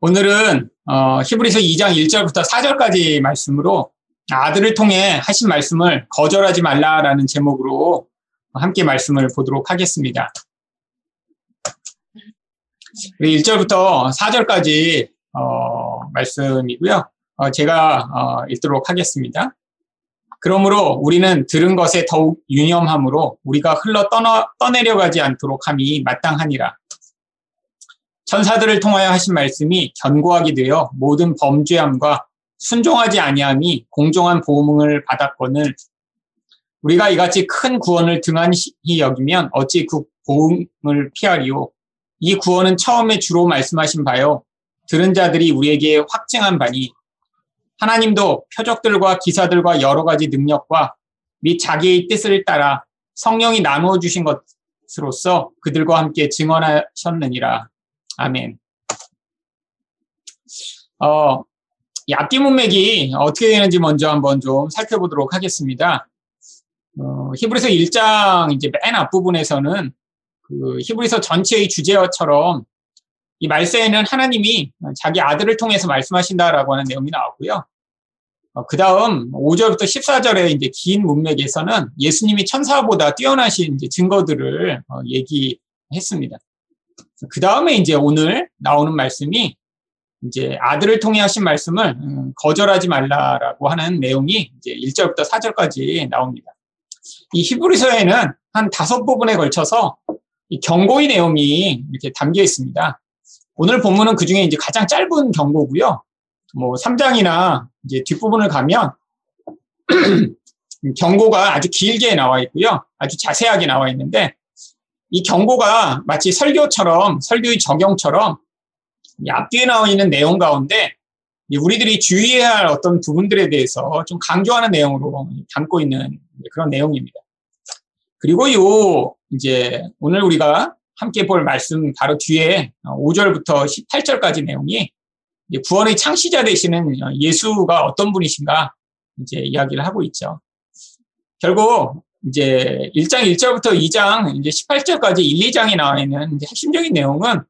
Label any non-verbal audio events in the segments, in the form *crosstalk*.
오늘은 어, 히브리서 2장 1절부터 4절까지 말씀으로 아들을 통해 하신 말씀을 거절하지 말라라는 제목으로 함께 말씀을 보도록 하겠습니다. 1절부터 4절까지 어, 말씀이고요. 어, 제가 어, 읽도록 하겠습니다. 그러므로 우리는 들은 것에 더욱 유념함으로 우리가 흘러 떠나, 떠내려가지 않도록 함이 마땅하니라. 천사들을 통하여 하신 말씀이 견고하게 되어 모든 범죄함과 순종하지 아니함이 공정한 보응을 받았거늘 우리가 이같이 큰 구원을 등한히 여기면 어찌 그 보응을 피하리요 이 구원은 처음에 주로 말씀하신 바요 들은 자들이 우리에게 확증한 바니 하나님도 표적들과 기사들과 여러 가지 능력과 및 자기의 뜻을 따라 성령이 나누어 주신 것으로서 그들과 함께 증언하셨느니라. 아멘. 어, 이 앞뒤 문맥이 어떻게 되는지 먼저 한번 좀 살펴보도록 하겠습니다. 어, 히브리서 1장 이제 맨 앞부분에서는 그 히브리서 전체의 주제어처럼 이 말세에는 하나님이 자기 아들을 통해서 말씀하신다라고 하는 내용이 나왔고요. 어, 그 다음 5절부터 14절의 이제 긴 문맥에서는 예수님이 천사보다 뛰어나신 이제 증거들을 어, 얘기했습니다. 그 다음에 이제 오늘 나오는 말씀이 이제 아들을 통해 하신 말씀을 음, 거절하지 말라라고 하는 내용이 이제 1절부터 4절까지 나옵니다. 이 히브리서에는 한 다섯 부분에 걸쳐서 경고의 내용이 이렇게 담겨 있습니다. 오늘 본문은 그 중에 이제 가장 짧은 경고고요. 뭐 3장이나 이제 뒷부분을 가면 *clears throat* 경고가 아주 길게 나와 있고요. 아주 자세하게 나와 있는데 이 경고가 마치 설교처럼 설교의 적용처럼 앞뒤에 나와 있는 내용 가운데 우리들이 주의해야 할 어떤 부분들에 대해서 좀 강조하는 내용으로 담고 있는 그런 내용입니다. 그리고 요 이제 오늘 우리가 함께 볼 말씀 바로 뒤에 5절부터 18절까지 내용이 구원의 창시자 되시는 예수가 어떤 분이신가 이제 이야기를 하고 있죠. 결국 이제 1장 1절부터 2장 이제 18절까지 1, 2장에 나와 있는 핵심적인 내용은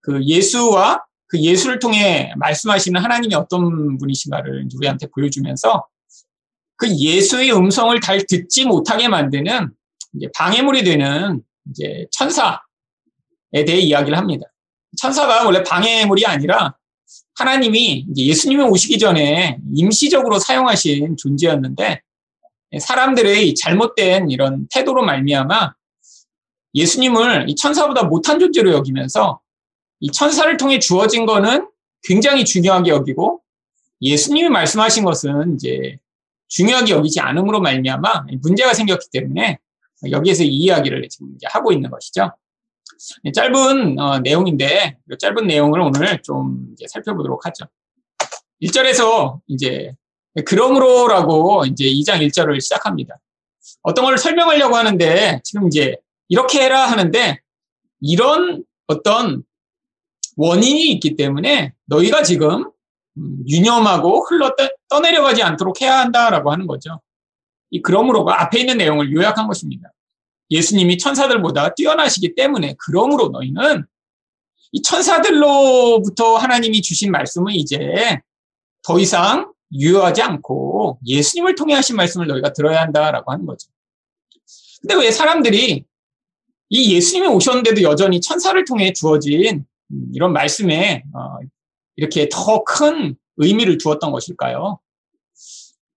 그 예수와 그 예수를 통해 말씀하시는 하나님이 어떤 분이신가를 우리한테 보여주면서 그 예수의 음성을 잘 듣지 못하게 만드는 이제 방해물이 되는 이제 천사에 대해 이야기를 합니다. 천사가 원래 방해물이 아니라 하나님이 예수님이 오시기 전에 임시적으로 사용하신 존재였는데 사람들의 잘못된 이런 태도로 말미암아 예수님을 이 천사보다 못한 존재로 여기면서 이 천사를 통해 주어진 거는 굉장히 중요하게 여기고 예수님이 말씀하신 것은 이제 중요하게 여기지 않음으로 말미암아 문제가 생겼기 때문에 여기에서 이 이야기를 지금 이제 하고 있는 것이죠. 짧은 어, 내용인데 짧은 내용을 오늘 좀 살펴보도록 하죠. 1절에서 이제 그러므로라고 이제 2장 1절을 시작합니다. 어떤 걸 설명하려고 하는데 지금 이제 이렇게 해라 하는데 이런 어떤 원인이 있기 때문에 너희가 지금 음, 유념하고 흘러 떠내려가지 않도록 해야 한다라고 하는 거죠. 이 그러므로가 앞에 있는 내용을 요약한 것입니다. 예수님이 천사들보다 뛰어나시기 때문에 그러므로 너희는 이 천사들로부터 하나님이 주신 말씀은 이제 더 이상 유효하지 않고 예수님을 통해 하신 말씀을 너희가 들어야 한다라고 하는 거죠. 근데 왜 사람들이 이 예수님이 오셨는데도 여전히 천사를 통해 주어진 이런 말씀에 어, 이렇게 더 큰 의미를 두었던 것일까요?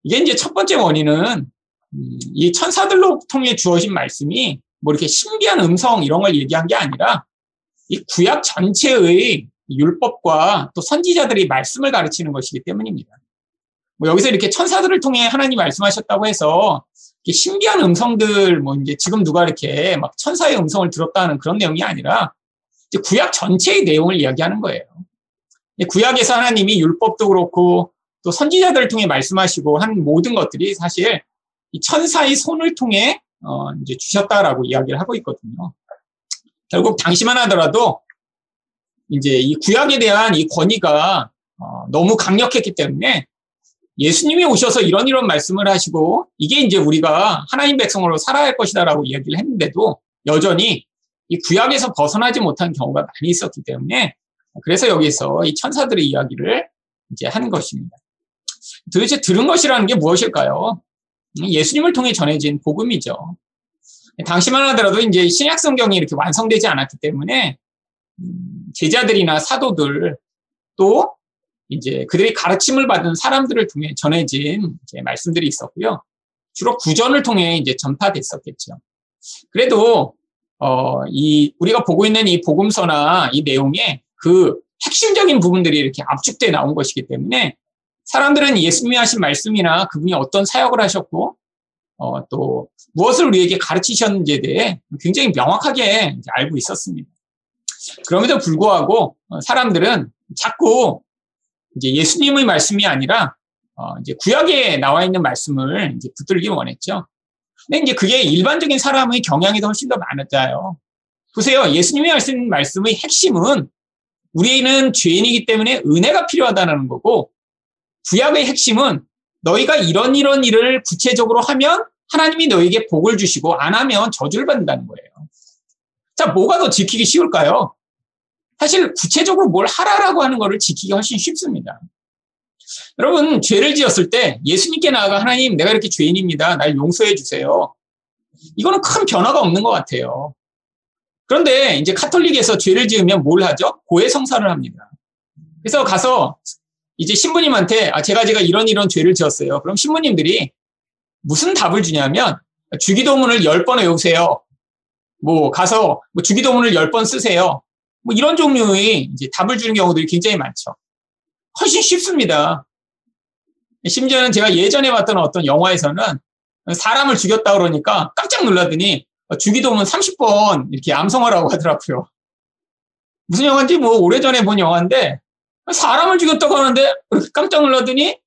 이게 이제 첫 번째 원인은 음, 이 천사들로 통해 주어진 말씀이 뭐 이렇게 신비한 음성 이런 걸 얘기한 게 아니라 이 구약 전체의 율법과 또 선지자들이 말씀을 가르치는 것이기 때문입니다. 뭐 여기서 이렇게 천사들을 통해 하나님 말씀하셨다고 해서 신비한 음성들 뭐 이제 지금 누가 이렇게 막 천사의 음성을 들었다는 그런 내용이 아니라 구약 전체의 내용을 이야기하는 거예요. 구약에서 하나님이 율법도 그렇고 또 선지자들을 통해 말씀하시고 한 모든 것들이 사실 이 천사의 손을 통해 어 이제 주셨다라고 이야기를 하고 있거든요. 결국 당시만 하더라도 이제 이 구약에 대한 이 권위가 어 너무 강력했기 때문에 예수님이 오셔서 이런 이런 말씀을 하시고 이게 이제 우리가 하나님 백성으로 살아야 할 것이다라고 이야기를 했는데도 여전히 이 구약에서 벗어나지 못한 경우가 많이 있었기 때문에 그래서 여기서 이 천사들의 이야기를 이제 하는 것입니다. 도대체 들은 것이라는 게 무엇일까요? 예수님을 통해 전해진 복음이죠. 당시만 하더라도 이제 신약 성경이 이렇게 완성되지 않았기 때문에 음, 제자들이나 사도들 또 이제 그들이 가르침을 받은 사람들을 통해 전해진 말씀들이 있었고요. 주로 구전을 통해 이제 전파됐었겠죠. 그래도 어, 이 우리가 보고 있는 이 복음서나 이 내용에 그 핵심적인 부분들이 이렇게 압축돼 나온 것이기 때문에 사람들은 예수님이 하신 말씀이나 그분이 어떤 사역을 하셨고 어, 또 무엇을 우리에게 가르치셨는지에 대해 굉장히 명확하게 알고 있었습니다. 그럼에도 불구하고 어, 사람들은 자꾸 이제 예수님의 말씀이 아니라 어, 이제 구약에 나와 있는 말씀을 이제 붙들기 원했죠. 근데 이제 그게 일반적인 사람의 경향이 훨씬 더 많았어요. 보세요. 예수님이 하신 말씀의 핵심은 우리는 죄인이기 때문에 은혜가 필요하다는 거고 구약의 핵심은 너희가 이런 이런 일을 구체적으로 하면 하나님이 너에게 복을 주시고 안 하면 저주를 받는다는 거예요. 자, 뭐가 더 지키기 쉬울까요? 사실 구체적으로 뭘 하라라고 하는 것을 지키기 훨씬 쉽습니다. 여러분, 죄를 지었을 때 예수님께 나아가 하나님, 내가 이렇게 죄인입니다. 날 용서해 주세요. 이거는 큰 변화가 없는 것 같아요. 그런데 이제 카톨릭에서 죄를 지으면 뭘 하죠? 고해 성사를 합니다. 그래서 가서 이제 신부님한테 아 제가 제가 이런 이런 죄를 지었어요. 그럼 신부님들이 무슨 답을 주냐면 주기도문을 10번 외우세요. 뭐 가서 뭐 주기도문을 10번 쓰세요. 뭐 이런 종류의 이제 답을 주는 경우들이 굉장히 많죠. 훨씬 쉽습니다. 심지어는 제가 예전에 봤던 어떤 영화에서는 사람을 죽였다 그러니까 깜짝 놀라더니 주기도문 30번 이렇게 암송하라고 하더라고요. 무슨 영화인지 뭐 오래전에 본 영화인데 사람을 죽였다고 하는데 깜짝 놀라더니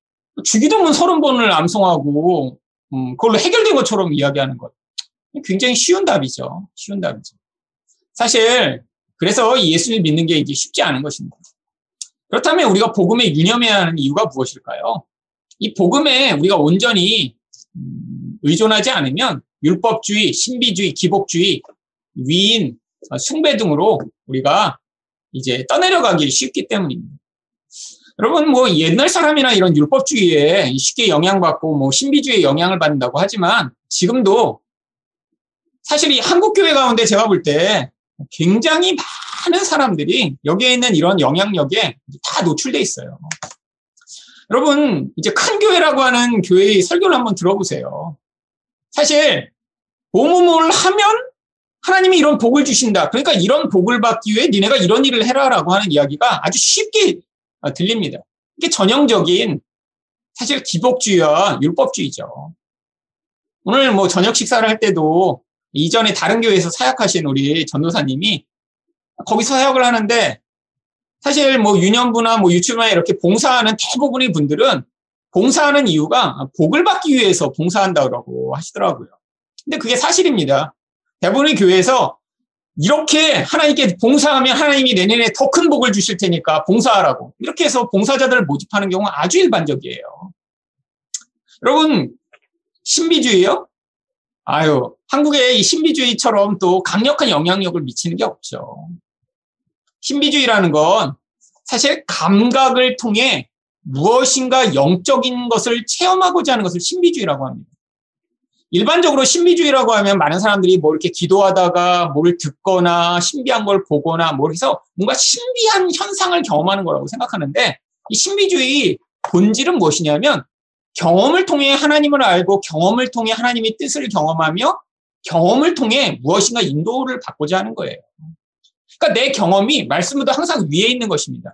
주기도문 30번을 암송하고 음, 그걸로 해결된 것처럼 이야기하는 것. 굉장히 쉬운 답이죠. 쉬운 답이죠. 사실 그래서 예수를 믿는 게 이제 쉽지 않은 것입니다. 그렇다면 우리가 복음에 유념해야 하는 이유가 무엇일까요? 이 복음에 우리가 온전히 음, 의존하지 않으면 율법주의, 신비주의, 기복주의, 위인, 숭배 등으로 우리가 이제 떠내려가기 쉽기 때문입니다. 여러분 뭐 옛날 사람이나 이런 율법주의에 쉽게 영향받고 뭐 신비주의에 영향을 받는다고 하지만 지금도 사실 이 한국 교회 가운데 제가 볼 때 굉장히 많은 사람들이 여기에 있는 이런 영향력에 다 노출돼 있어요. 여러분 이제 큰 교회라고 하는 교회의 설교를 한번 들어보세요. 사실 뭐뭐뭐를 하면 하나님이 이런 복을 주신다. 그러니까 이런 복을 받기 위해 니네가 이런 일을 해라라고 하는 이야기가 아주 쉽게 어, 들립니다. 이게 전형적인 사실 기복주의와 율법주의죠. 오늘 뭐 저녁 식사를 할 때도 이전에 다른 교회에서 사역하신 우리 전도사님이 거기서 사역을 하는데 사실 뭐 유년부나 뭐 유치부나 이렇게 봉사하는 대부분의 분들은 봉사하는 이유가 복을 받기 위해서 봉사한다고 하시더라고요. 근데 그게 사실입니다. 대부분의 교회에서 이렇게 하나님께 봉사하면 하나님이 내년에 더 큰 복을 주실 테니까 봉사하라고. 이렇게 해서 봉사자들을 모집하는 경우가 아주 일반적이에요. 여러분, 신비주의요? 아유, 한국의 이 신비주의처럼 또 강력한 영향력을 미치는 게 없죠. 신비주의라는 건 사실 감각을 통해 무엇인가 영적인 것을 체험하고자 하는 것을 신비주의라고 합니다. 일반적으로 신비주의라고 하면 많은 사람들이 뭐 이렇게 기도하다가 뭘 듣거나 신비한 걸 보거나 뭐 해서 뭔가 신비한 현상을 경험하는 거라고 생각하는데 이 신비주의 본질은 무엇이냐면 경험을 통해 하나님을 알고 경험을 통해 하나님의 뜻을 경험하며 경험을 통해 무엇인가 인도를 받고자 하는 거예요. 그러니까 내 경험이 말씀보다 항상 위에 있는 것입니다.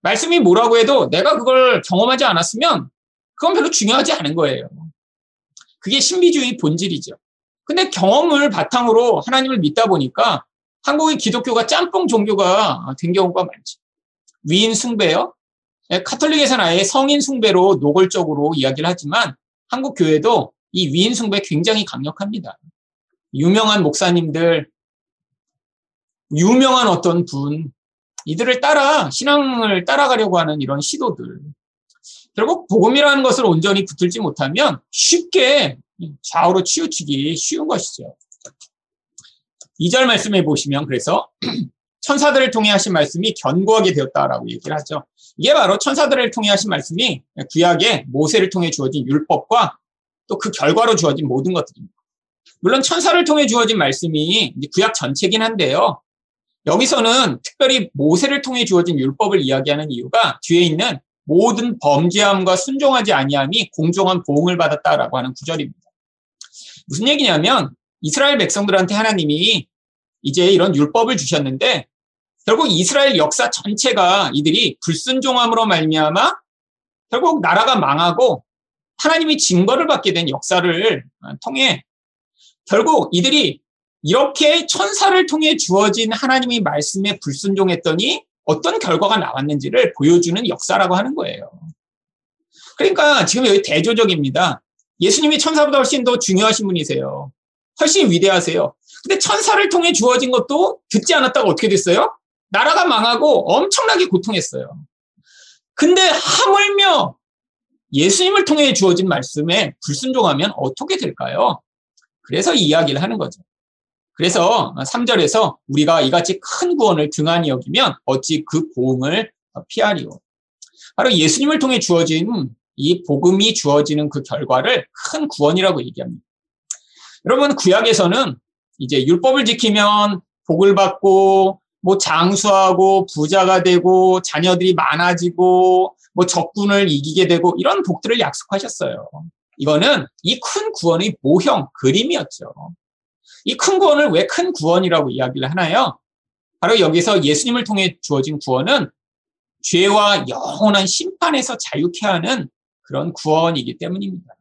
말씀이 뭐라고 해도 내가 그걸 경험하지 않았으면 그건 별로 중요하지 않은 거예요. 그게 신비주의 본질이죠. 근데 경험을 바탕으로 하나님을 믿다 보니까 한국의 기독교가 짬뽕 종교가 된 경우가 많죠. 위인 숭배요. 예, 카톨릭에서는 아예 성인 숭배로 노골적으로 이야기를 하지만 한국 교회도 이 위인 숭배 굉장히 강력합니다. 유명한 목사님들, 유명한 어떤 분, 이들을 따라 신앙을 따라가려고 하는 이런 시도들. 결국 복음이라는 것을 온전히 붙들지 못하면 쉽게 좌우로 치우치기 쉬운 것이죠. 2절 말씀해 보시면 그래서 *clears throat* 천사들을 통해 하신 말씀이 견고하게 되었다라고 얘기를 하죠. 이게 바로 천사들을 통해 하신 말씀이 구약의 모세를 통해 주어진 율법과 또 그 결과로 주어진 모든 것들입니다. 물론 천사를 통해 주어진 말씀이 구약 전체긴 한데요. 여기서는 특별히 모세를 통해 주어진 율법을 이야기하는 이유가 뒤에 있는 모든 범죄함과 순종하지 아니함이 공정한 보응을 받았다라고 하는 구절입니다. 무슨 얘기냐면 이스라엘 백성들한테 하나님이 이제 이런 율법을 주셨는데 결국 이스라엘 역사 전체가 이들이 불순종함으로 말미암아 결국 나라가 망하고 하나님이 징벌을 받게 된 역사를 통해 결국 이들이 이렇게 천사를 통해 주어진 하나님의 말씀에 불순종했더니 어떤 결과가 나왔는지를 보여주는 역사라고 하는 거예요. 그러니까 지금 여기 대조적입니다. 예수님이 천사보다 훨씬 더 중요하신 분이세요. 훨씬 위대하세요. 근데 천사를 통해 주어진 것도 듣지 않았다가 어떻게 됐어요? 나라가 망하고 엄청나게 고통했어요. 근데 하물며 예수님을 통해 주어진 말씀에 불순종하면 어떻게 될까요? 그래서 이야기를 하는 거죠. 그래서 3절에서 우리가 이같이 큰 구원을 등한히 여기면 어찌 그 보응을 피하리오. 바로 예수님을 통해 주어진 이 복음이 주어지는 그 결과를 큰 구원이라고 얘기합니다. 여러분 구약에서는 이제 율법을 지키면 복을 받고 뭐 장수하고 부자가 되고 자녀들이 많아지고 뭐 적군을 이기게 되고 이런 복들을 약속하셨어요. 이거는 이 큰 구원의 모형 그림이었죠. 이 큰 구원을 왜 큰 구원이라고 이야기를 하나요? 바로 여기서 예수님을 통해 주어진 구원은 죄와 영원한 심판에서 자유케 하는 그런 구원이기 때문입니다.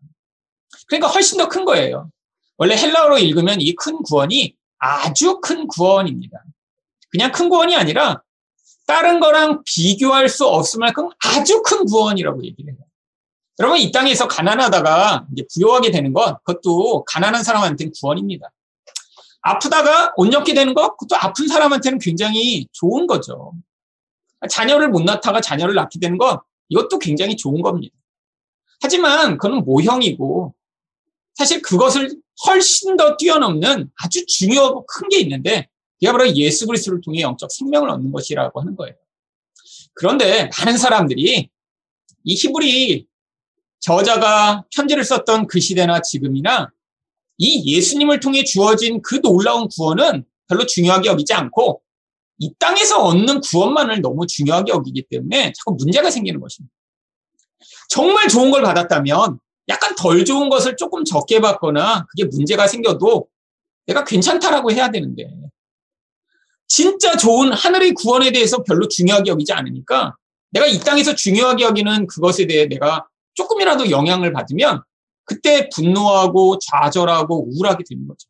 그러니까 훨씬 더 큰 거예요. 원래 헬라어로 읽으면 이 큰 구원이 아주 큰 구원입니다. 그냥 큰 구원이 아니라 다른 거랑 비교할 수 없을 만큼 아주 큰 구원이라고 얘기를 해요. 여러분, 이 땅에서 가난하다가 이제 부여하게 되는 것, 그것도 가난한 사람한테는 구원입니다. 아프다가 온전케 되는 것, 그것도 아픈 사람한테는 굉장히 좋은 거죠. 자녀를 못 낳다가 자녀를 낳게 되는 것, 이것도 굉장히 좋은 겁니다. 하지만 그는 모형이고, 사실 그것을 훨씬 더 뛰어넘는 아주 중요하고 큰 게 있는데, 바로 예수 그리스도를 통해 영적 생명을 얻는 것이라고 하는 거예요. 그런데 많은 사람들이 이 히브리 저자가 편지를 썼던 그 시대나 지금이나 이 예수님을 통해 주어진 그 놀라운 구원은 별로 중요하게 여기지 않고 이 땅에서 얻는 구원만을 너무 중요하게 여기기 때문에 자꾸 문제가 생기는 것입니다. 정말 좋은 걸 받았다면 약간 덜 좋은 것을 조금 적게 받거나 그게 문제가 생겨도 내가 괜찮다라고 해야 되는데 진짜 좋은 하늘의 구원에 대해서 별로 중요하게 여기지 않으니까 내가 이 땅에서 중요하게 여기는 그것에 대해 내가 조금이라도 영향을 받으면 그때 분노하고 좌절하고 우울하게 되는 거죠.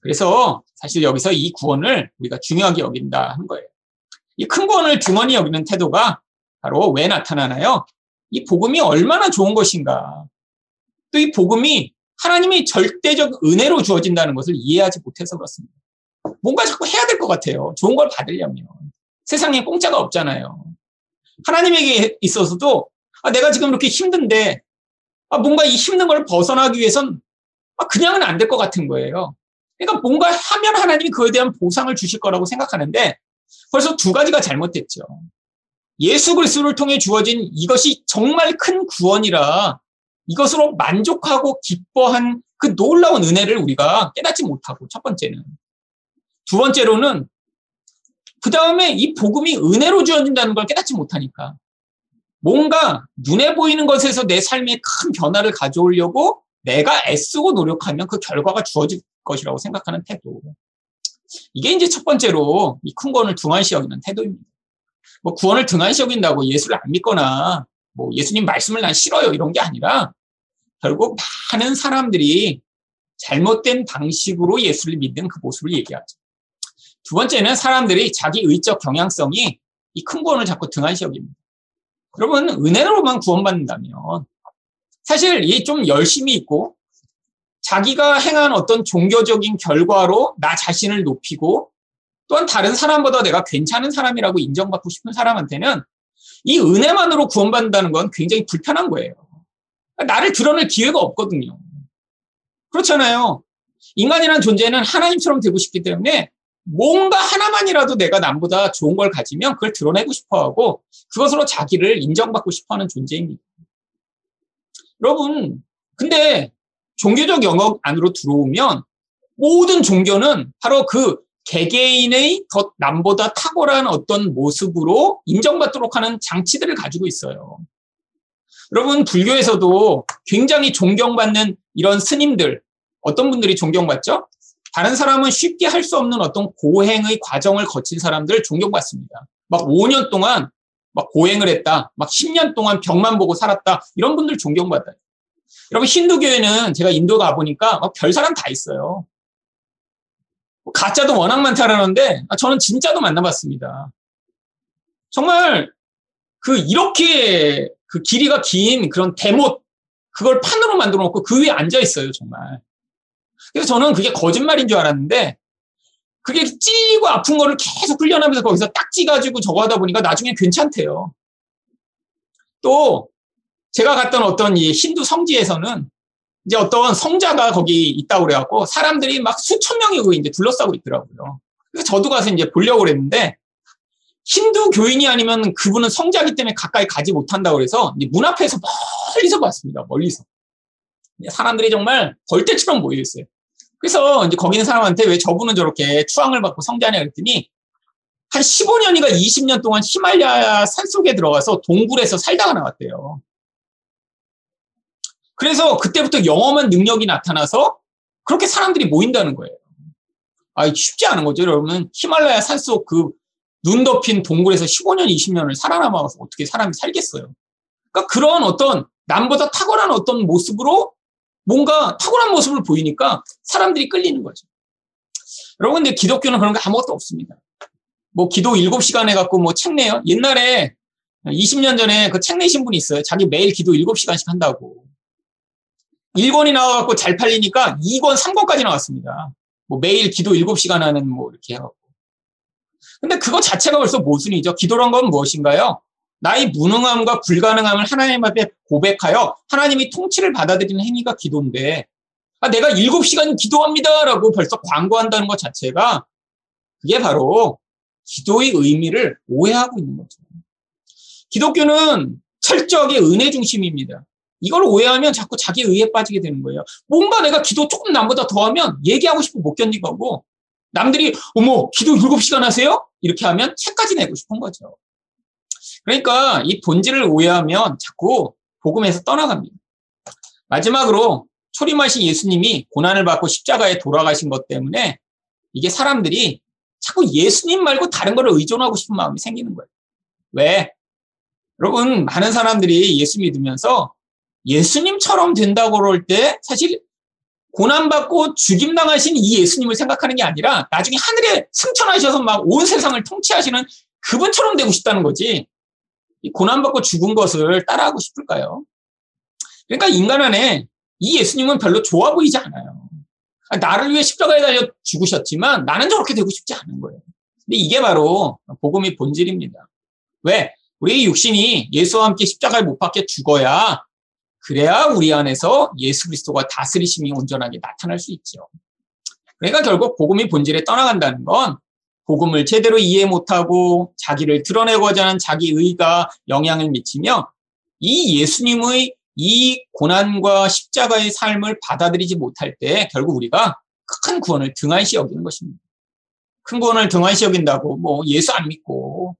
그래서 사실 여기서 이 구원을 우리가 중요하게 여긴다 한 거예요. 이 큰 구원을 중원히 여기는 태도가 바로 왜 나타나나요? 이 복음이 얼마나 좋은 것인가. 또 이 복음이 하나님이 절대적 은혜로 주어진다는 것을 이해하지 못해서 그렇습니다. 뭔가 자꾸 해야 될 것 같아요. 좋은 걸 받으려면. 세상에 공짜가 없잖아요. 하나님에게 있어서도 아, 내가 지금 이렇게 힘든데 아, 뭔가 이 힘든 걸 벗어나기 위해선 아, 그냥은 안 될 것 같은 거예요. 그러니까 뭔가 하면 하나님이 그에 대한 보상을 주실 거라고 생각하는데 벌써 두 가지가 잘못됐죠. 예수 그리스도를 통해 주어진 이것이 정말 큰 구원이라 이것으로 만족하고 기뻐한 그 놀라운 은혜를 우리가 깨닫지 못하고 첫 번째는 두 번째로는 그 다음에 이 복음이 은혜로 주어진다는 걸 깨닫지 못하니까 뭔가 눈에 보이는 것에서 내 삶에 큰 변화를 가져오려고 내가 애쓰고 노력하면 그 결과가 주어질 것이라고 생각하는 태도. 이게 이제 첫 번째로 이 큰 구원을 등한시 여기는 태도입니다. 뭐 구원을 등한시 여긴다고 예수를 안 믿거나 뭐 예수님 말씀을 난 싫어요 이런 게 아니라 결국 많은 사람들이 잘못된 방식으로 예수를 믿는 그 모습을 얘기하죠. 두 번째는 사람들이 자기 의적 경향성이 이 큰 구원을 자꾸 등한시 여깁니다. 여러분, 은혜로만 구원받는다면 사실 이 좀 열심히 있고 자기가 행한 어떤 종교적인 결과로 나 자신을 높이고 또한 다른 사람보다 내가 괜찮은 사람이라고 인정받고 싶은 사람한테는 이 은혜만으로 구원받는다는 건 굉장히 불편한 거예요. 나를 드러낼 기회가 없거든요. 그렇잖아요. 인간이라는 존재는 하나님처럼 되고 싶기 때문에 뭔가 하나만이라도 내가 남보다 좋은 걸 가지면 그걸 드러내고 싶어 하고 그것으로 자기를 인정받고 싶어 하는 존재입니다. 여러분, 근데 종교적 영역 안으로 들어오면 모든 종교는 바로 그 개개인의 더 남보다 탁월한 어떤 모습으로 인정받도록 하는 장치들을 가지고 있어요. 여러분, 불교에서도 굉장히 존경받는 이런 스님들, 어떤 분들이 존경받죠? 다른 사람은 쉽게 할 수 없는 어떤 고행의 과정을 거친 사람들 존경받습니다. 막 5년 동안 막 고행을 했다. 막 10년 동안 병만 보고 살았다. 이런 분들 존경받아요. 여러분, 힌두교에는 제가 인도 가보니까 별 사람 다 있어요. 가짜도 워낙 많다라는데 아, 저는 진짜도 만나봤습니다. 정말 그 이렇게 그 길이가 긴 그런 대못 그걸 판으로 만들어 놓고 그 위에 앉아 있어요, 정말. 그래서 저는 그게 거짓말인 줄 알았는데 그게 찌고 아픈 거를 계속 훈련하면서 거기서 딱지 가지고 저거 하다 보니까 나중에 괜찮대요. 또 제가 갔던 어떤 이 힌두 성지에서는 이제 어떤 성자가 거기 있다고 그래갖고 사람들이 막 수천 명이 그 이제 둘러싸고 있더라고요. 그래서 저도 가서 이제 보려고 그랬는데 힌두 교인이 아니면 그분은 성자기 때문에 가까이 가지 못한다고 그래서 문 앞에서 멀리서 봤습니다. 멀리서. 사람들이 정말 벌떼처럼 모여 있어요. 그래서 이제 거기 있는 사람한테 왜 저분은 저렇게 추앙을 받고 성자냐 그랬더니 한 15년이가 20년 동안 히말라야 산속에 들어가서 동굴에서 살다가 나왔대요. 그래서 그때부터 영험한 능력이 나타나서 그렇게 사람들이 모인다는 거예요. 아, 쉽지 않은 거죠, 여러분. 히말라야 산속 그 눈 덮인 동굴에서 15년, 20년을 살아남아서 어떻게 사람이 살겠어요. 그러니까 그런 어떤 남보다 탁월한 어떤 모습으로 뭔가 탁월한 모습을 보이니까 사람들이 끌리는 거죠. 여러분, 근데 기독교는 그런 게 아무것도 없습니다. 뭐 기도 7시간 해갖고 뭐 책 내요? 옛날에 20년 전에 그 책 내신 분이 있어요. 자기 매일 기도 7시간씩 한다고. 1권이 나와갖고 잘 팔리니까 2권, 3권까지 나왔습니다. 뭐 매일 기도 7시간 하는 뭐 이렇게 해갖고. 근데 그거 자체가 벌써 모순이죠. 기도란 건 무엇인가요? 나의 무능함과 불가능함을 하나님 앞에 고백하여 하나님이 통치를 받아들이는 행위가 기도인데, 아, 내가 7시간 기도합니다라고 벌써 광고한다는 것 자체가 그게 바로 기도의 의미를 오해하고 있는 거죠. 기독교는 철저하게 은혜 중심입니다. 이걸 오해하면 자꾸 자기 의에 빠지게 되는 거예요. 뭔가 내가 기도 조금 남보다 더 하면 얘기하고 싶고 못 견디고 하고 남들이 어머 기도 7시간 하세요? 이렇게 하면 책까지 내고 싶은 거죠. 그러니까 이 본질을 오해하면 자꾸 복음에서 떠나갑니다. 마지막으로 초림하신 예수님이 고난을 받고 십자가에 돌아가신 것 때문에 이게 사람들이 자꾸 예수님 말고 다른 거를 의존하고 싶은 마음이 생기는 거예요. 왜? 여러분, 많은 사람들이 예수 믿으면서 예수님처럼 된다고 그럴 때 사실 고난받고 죽임당하신 이 예수님을 생각하는 게 아니라 나중에 하늘에 승천하셔서 막 온 세상을 통치하시는 그분처럼 되고 싶다는 거지. 고난받고 죽은 것을 따라하고 싶을까요? 그러니까 인간 안에 이 예수님은 별로 좋아 보이지 않아요. 나를 위해 십자가에 달려 죽으셨지만 나는 저렇게 되고 싶지 않은 거예요. 근데 이게 바로 복음의 본질입니다. 왜? 우리 육신이 예수와 함께 십자가에 못 박혀 죽어야 그래야 우리 안에서 예수 그리스도가 다스리심이 온전하게 나타날 수 있죠. 그러니까 결국 복음이 본질에 떠나간다는 건 복음을 제대로 이해 못하고 자기를 드러내고자 하는 자기 의가 영향을 미치며 이 예수님의 이 고난과 십자가의 삶을 받아들이지 못할 때 결국 우리가 큰 구원을 등한시 여기는 것입니다. 큰 구원을 등한시 여긴다고 뭐 예수 안 믿고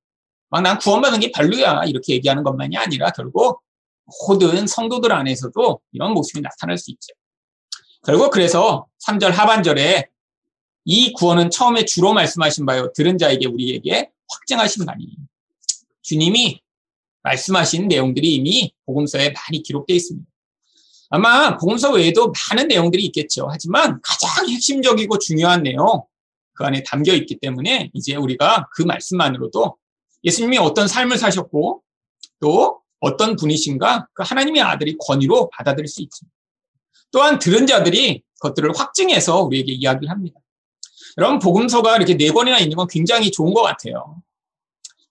막 난 구원받은 게 별로야 이렇게 얘기하는 것만이 아니라 결국 모든 성도들 안에서도 이런 모습이 나타날 수 있죠. 결국 그래서 3절 하반절에 이 구원은 처음에 주로 말씀하신 바요. 들은 자에게 우리에게 확증하신 바니. 주님이 말씀하신 내용들이 이미 복음서에 많이 기록되어 있습니다. 아마 복음서 외에도 많은 내용들이 있겠죠. 하지만 가장 핵심적이고 중요한 내용 그 안에 담겨 있기 때문에 이제 우리가 그 말씀만으로도 예수님이 어떤 삶을 사셨고 또 어떤 분이신가 그 하나님의 아들이 권위로 받아들일 수 있습니다. 또한 들은 자들이 그것들을 확증해서 우리에게 이야기를 합니다. 여러분 복음서가 이렇게 네 권이나 있는 건 굉장히 좋은 것 같아요.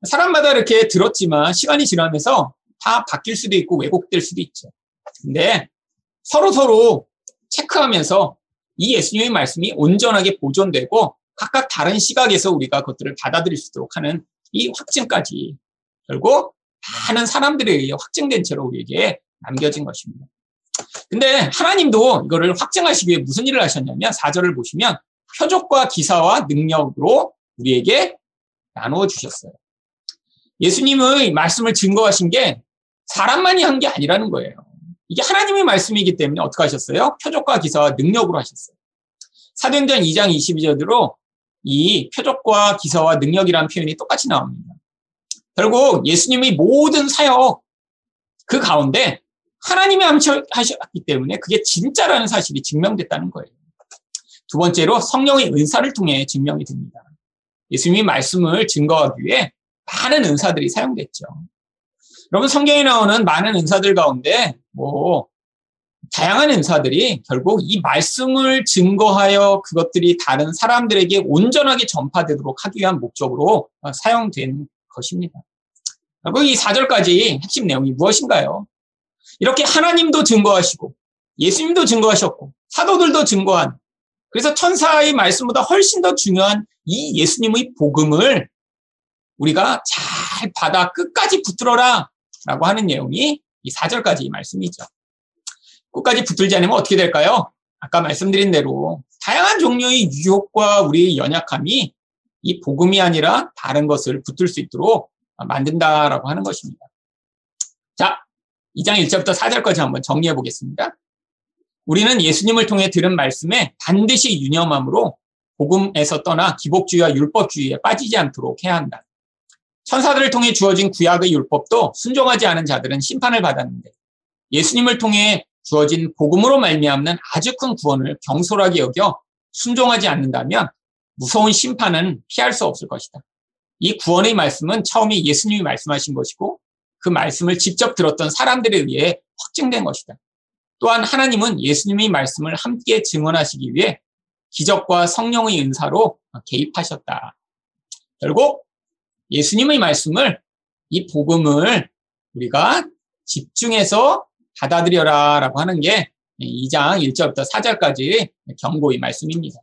사람마다 이렇게 들었지만 시간이 지나면서 다 바뀔 수도 있고 왜곡될 수도 있죠. 근데 서로 서로 체크하면서 이 예수님의 말씀이 온전하게 보존되고 각각 다른 시각에서 우리가 그것들을 받아들일 수 있도록 하는 이 확증까지 결국 많은 사람들에 의해 확증된 채로 우리에게 남겨진 것입니다. 근데 하나님도 이거를 확증하시기 위해 무슨 일을 하셨냐면 4절을 보시면 표적과 기사와 능력으로 우리에게 나누어 주셨어요. 예수님의 말씀을 증거하신 게 사람만이 한 게 아니라는 거예요. 이게 하나님의 말씀이기 때문에 어떻게 하셨어요? 표적과 기사와 능력으로 하셨어요. 사도행전 2장 22절로 이 표적과 기사와 능력이라는 표현이 똑같이 나옵니다. 결국 예수님의 모든 사역 그 가운데 하나님이 암시하셨기 때문에 그게 진짜라는 사실이 증명됐다는 거예요. 두 번째로 성령의 은사를 통해 증명이 됩니다. 예수님이 말씀을 증거하기 위해 많은 은사들이 사용됐죠. 여러분 성경에 나오는 많은 은사들 가운데 뭐 다양한 은사들이 결국 이 말씀을 증거하여 그것들이 다른 사람들에게 온전하게 전파되도록 하기 위한 목적으로 사용된 것입니다. 결국 이 4절까지 핵심 내용이 무엇인가요? 이렇게 하나님도 증거하시고 예수님도 증거하셨고 사도들도 증거한 그래서 천사의 말씀보다 훨씬 더 중요한 이 예수님의 복음을 우리가 잘 받아 끝까지 붙들어라 라고 하는 내용이 이 4절까지 말씀이죠. 끝까지 붙들지 않으면 어떻게 될까요? 아까 말씀드린 대로 다양한 종류의 유혹과 우리의 연약함이 이 복음이 아니라 다른 것을 붙들 수 있도록 만든다라고 하는 것입니다. 자, 2장 1절부터 4절까지 한번 정리해 보겠습니다. 우리는 예수님을 통해 들은 말씀에 반드시 유념함으로 복음에서 떠나 기복주의와 율법주의에 빠지지 않도록 해야 한다. 천사들을 통해 주어진 구약의 율법도 순종하지 않은 자들은 심판을 받았는데 예수님을 통해 주어진 복음으로 말미암는 아주 큰 구원을 경솔하게 여겨 순종하지 않는다면 무서운 심판은 피할 수 없을 것이다. 이 구원의 말씀은 처음에 예수님이 말씀하신 것이고 그 말씀을 직접 들었던 사람들에 의해 확증된 것이다. 또한 하나님은 예수님의 말씀을 함께 증언하시기 위해 기적과 성령의 은사로 개입하셨다. 결국 예수님의 말씀을 이 복음을 우리가 집중해서 받아들여라 라고 하는 게 2장 1절부터 4절까지 경고의 말씀입니다.